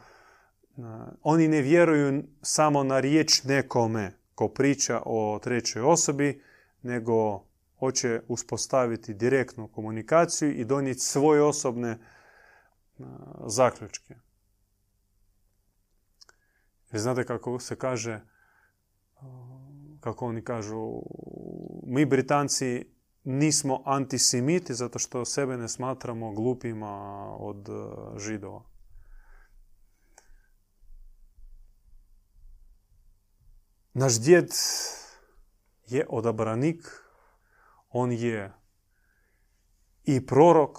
e, oni ne vjeruju samo na riječ nekome ko priča o trećoj osobi, nego hoće uspostaviti direktnu komunikaciju i donijeti svoje osobne e, zaključke. Znate kako se kaže, e, kako oni kažu, mi Britanci nismo antisemiti zato što sebe ne smatramo glupima od e, židova. Naš djed je odabranik, on je i prorok,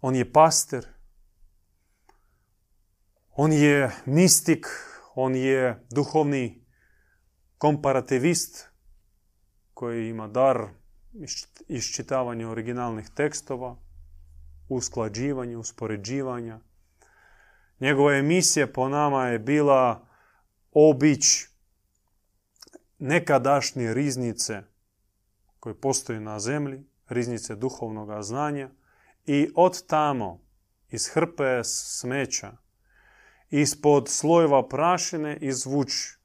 on je pastor, on je mistik, on je duhovni komparativist, koji ima dar iščitavanja originalnih tekstova, usklađivanja, uspoređivanja. Njegova emisija po nama je bila obić nekadašnje riznice koje postoji na zemlji, riznice duhovnog znanja i od tamo, iz hrpe smeća, ispod slojeva prašine izvući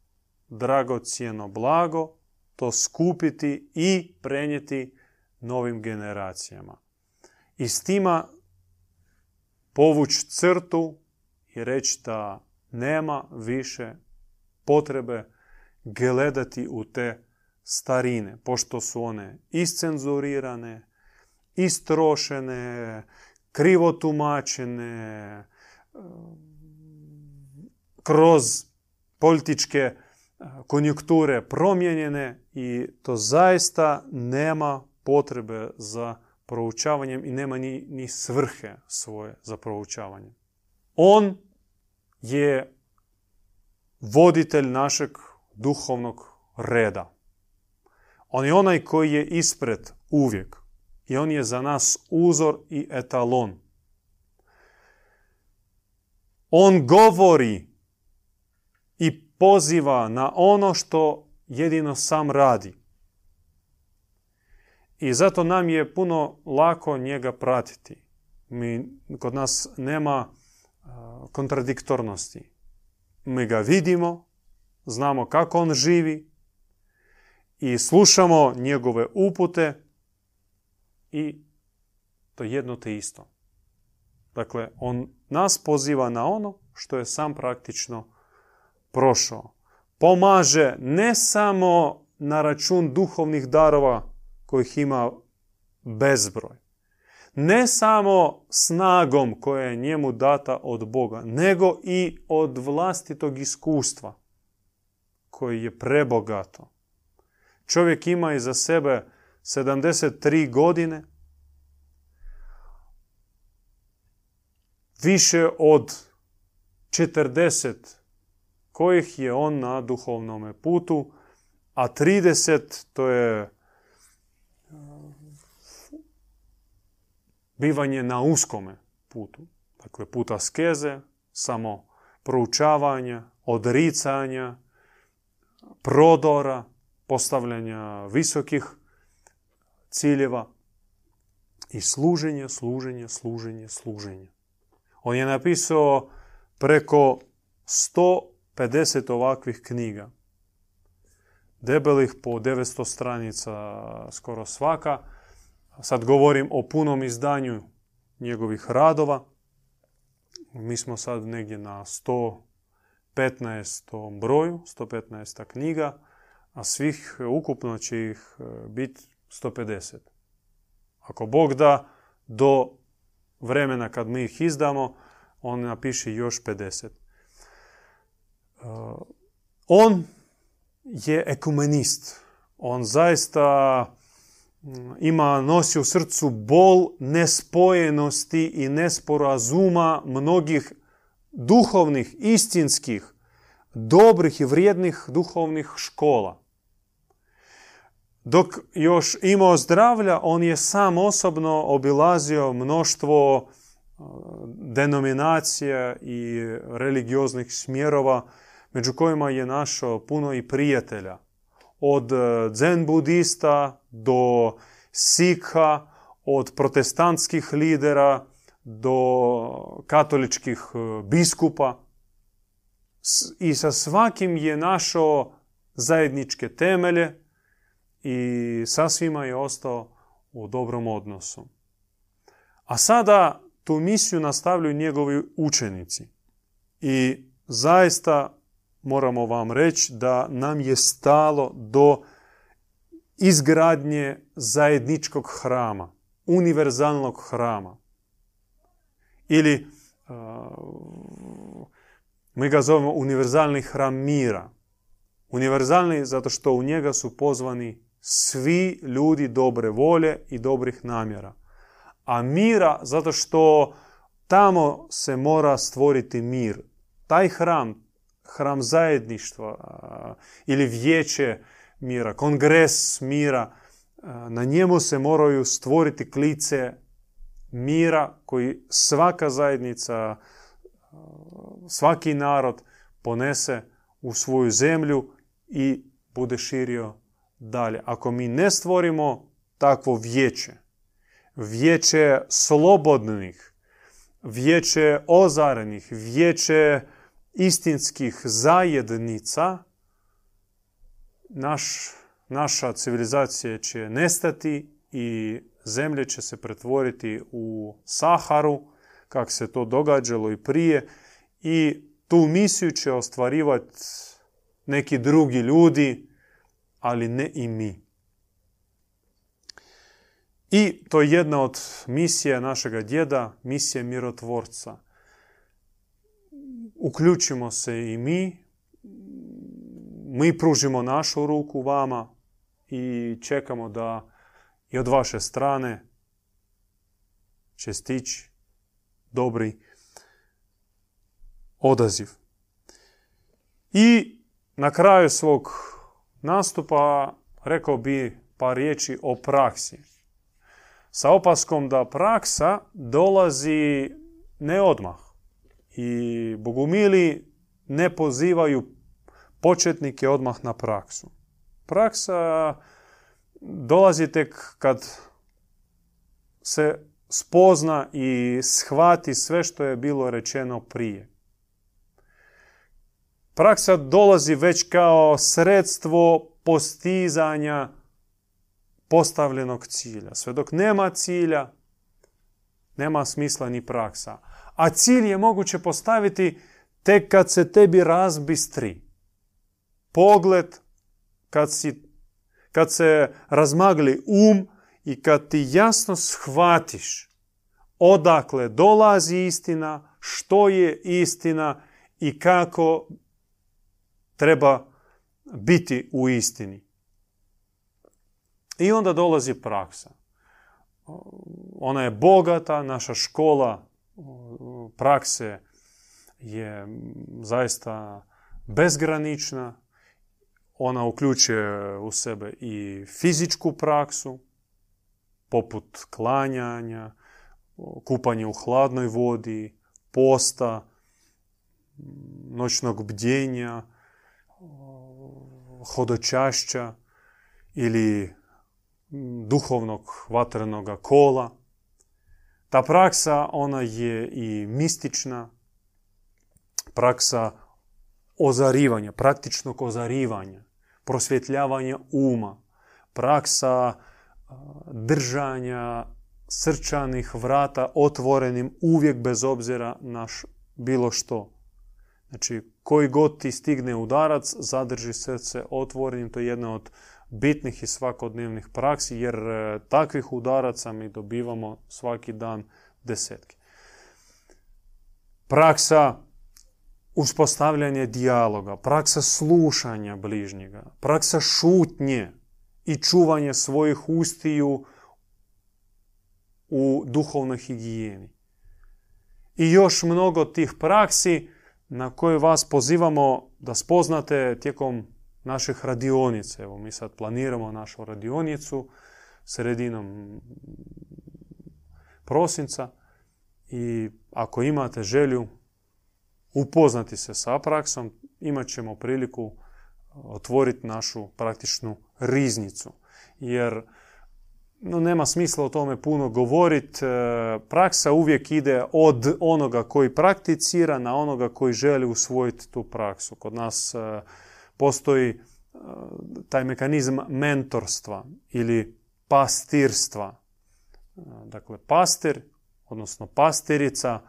dragocjeno blago to skupiti i prenijeti novim generacijama. I s tima povući crtu i reći da nema više potrebe gledati u te starine, pošto su one iscenzurirane, istrošene, krivo tumačene, kroz političke konjunkture promijenjene i to zaista nema potrebe za proučavanjem i nema ni, ni svrhe svoje za proučavanje. On je voditelj našeg duhovnog reda. On je onaj koji je ispred uvijek i on je za nas uzor i etalon. On govori i poziva na ono što jedino sam radi. I zato nam je puno lako njega pratiti. Mi, kod nas nema kontradiktornosti. Mi ga vidimo, znamo kako on živi i slušamo njegove upute i to jedno te isto. Dakle, on nas poziva na ono što je sam praktično prošao. Pomaže ne samo na račun duhovnih darova kojih ima bezbroj. Ne samo snagom koja je njemu data od Boga, nego i od vlastitog iskustva koji je prebogato. Čovjek ima iza sebe 73 godine, više od 40 kojih je on na duhovnom putu, a 30 to je bivanje na uskome putu. Dakle, put askeze, samo proučavanja, odricanja, prodora, postavljanja visokih ciljeva i služenje, služenje, služenje, služenje. On je napisao preko 150 ovakvih knjiga. Debelih po 900 stranica skoro svaka. Sad govorim o punom izdanju njegovih radova. Mi smo sad negdje na 115. broju, 115. knjiga, a svih ukupno će ih e, biti 150. Ako Bog da, do vremena kad mi ih izdamo, on napiše još 50. E, on je ekumenist. On zaista ima, nosi u srcu bol nespojenosti i nesporazuma mnogih duhovnih, istinskih, dobrih i vrijednih duhovnih škola. Dok još imao zdravlja, on je sam osobno obilazio mnoštvo denominacija i religioznih smjerova, među kojima je našao puno i prijatelja od e, zen budista do sikha, od protestantskih lidera do katoličkih e, biskupa. I sa svakim je našao zajedničke temelje i sa svima je ostao u dobrom odnosu. A sada tu misiju nastavljaju njegovi učenici. I zaista moramo vam reći da nam je stalo do izgradnje zajedničkog hrama, univerzalnog hrama. Ili mi ga zovemo univerzalni hram mira. Univerzalni zato što u njega su pozvani svi ljudi dobre volje i dobrih namjera. A mira zato što tamo se mora stvoriti mir. Taj hram, hram zajedništva ili vijeće mira, kongres mira, na njemu se moraju stvoriti klice mira koji svaka zajednica, svaki narod ponese u svoju zemlju i bude širio dalje. Ako mi ne stvorimo takvo vijeće, vijeće slobodnih, vijeće ozarenih, vijeće istinskih zajednica, naš, naša civilizacija će nestati i zemlja će se pretvoriti u Saharu, kak se to događalo i prije i tu misiju će ostvarivati neki drugi ljudi, ali ne i mi. I to je jedna od misija našega djeda, misija mirotvorca. Uključimo se i mi, mi pružimo našu ruku vama i čekamo da i od vaše strane će stići dobri odaziv. I na kraju svog nastupa rekao bi par riječi o praksi. Sa opaskom da praksa dolazi ne odmah. I bogumili ne pozivaju početnike odmah na praksu. Praksa dolazi tek kad se spozna i shvati sve što je bilo rečeno prije. Praksa dolazi već kao sredstvo postizanja postavljenog cilja. Sve dok nema cilja, nema smisla ni praksa. A cilj je moguće postaviti tek kad se tebi razbistri. Pogled, kad, si, kad se razmagli um i kad ti jasno shvatiš odakle dolazi istina, što je istina i kako treba biti u istini. I onda dolazi praksa. Ona je bogata, naša škola prakse je zaista bezgranična. Ona uključuje u sebe i fizičku praksu, poput klanjanja, kupanje u hladnoj vodi, posta, noćnog bdjenja, hodočašća ili duhovnog vatrenog kola. Ta praksa, ona je i mistična, praksa ozarivanja, praktičnog ozarivanja, prosvjetljavanja uma, praksa držanja srčanih vrata otvorenim uvijek bez obzira na bilo što. Znači, koji god ti stigne udarac, zadrži srce otvorenim. To je jedna od bitnih i svakodnevnih praksi, jer e, takvih udaraca mi dobivamo svaki dan desetke. Praksa uspostavljanja dijaloga, praksa slušanja bližnjega, praksa šutnje i čuvanja svojih ustiju u duhovnoj higijeni. I još mnogo tih praksi na koje vas pozivamo da spoznate tijekom naših radionica. Evo, mi sad planiramo našu radionicu sredinom prosinca i ako imate želju upoznati se sa praksom, imat ćemo priliku otvoriti našu praktičnu riznicu. Jer no, nema smisla o tome puno govoriti. E, praksa uvijek ide od onoga koji prakticira na onoga koji želi usvojiti tu praksu. Kod nas e, postoji e, taj mekanizam mentorstva ili pastirstva. Dakle, pastir, odnosno pastirica,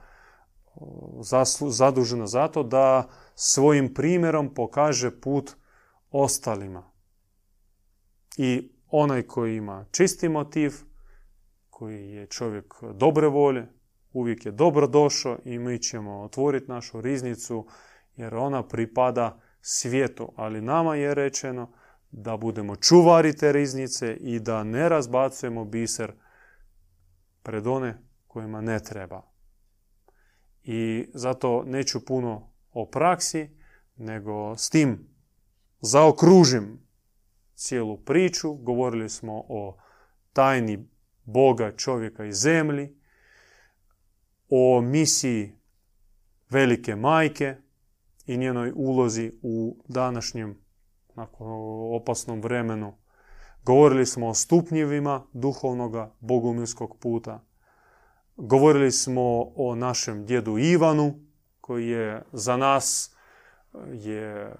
zadužena za to da svojim primjerom pokaže put ostalima. I onaj koji ima čisti motiv, koji je čovjek dobre volje, uvijek je dobro došao i mi ćemo otvoriti našu riznicu jer ona pripada svijetu. Ali nama je rečeno da budemo čuvari te riznice i da ne razbacujemo biser pred one kojima ne treba. I zato neću puno o praksi, nego s tim zaokružim cijelu priču. Govorili smo o tajni Boga, čovjeka i zemlji, o misiji velike majke i njenoj ulozi u današnjem opasnom vremenu. Govorili smo o stupnjevima duhovnog bogumilskog puta. Govorili smo o našem djedu Ivanu, koji je za nas je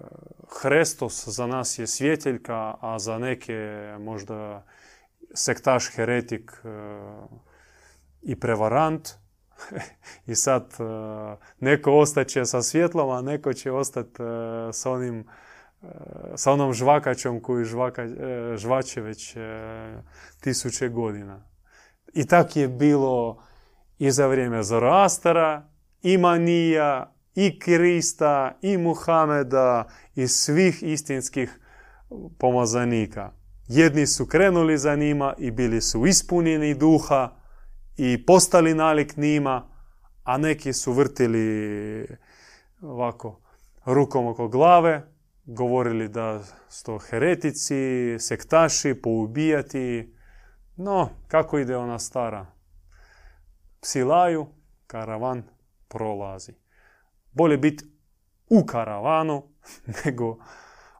Hrestos za nas je svjeteljka, a za neke možda sektaš, heretik e, i prevarant. I sad e, neko ostaće sa svjetlom, a neko će ostati e, sa onim sa onom žvakačom koju žvaka, žvače već tisuće godina. I tak je bilo i za vrijeme Zoroastara, i Manija, i Krista, i Muhameda, i svih istinskih pomazanika. Jedni su krenuli za njima i bili su ispunjeni duha i postali nalik njima, a neki su vrtili ovako rukom oko glave, govorili da su to heretici, sektaši, poubijati. No, kako ide ona stara? Psi laju, karavan prolazi. Bolje biti u karavanu nego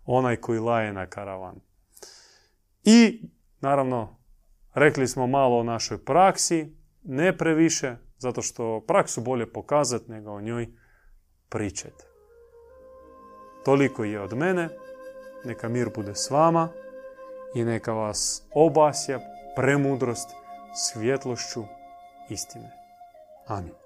onaj koji laje na karavan. I, naravno, rekli smo malo o našoj praksi, ne previše, zato što praksu bolje pokazati nego o njoj pričati. Toliko je od mene, neka mir bude s vama i neka vas obasja premudrost svjetlošću istine. Amin.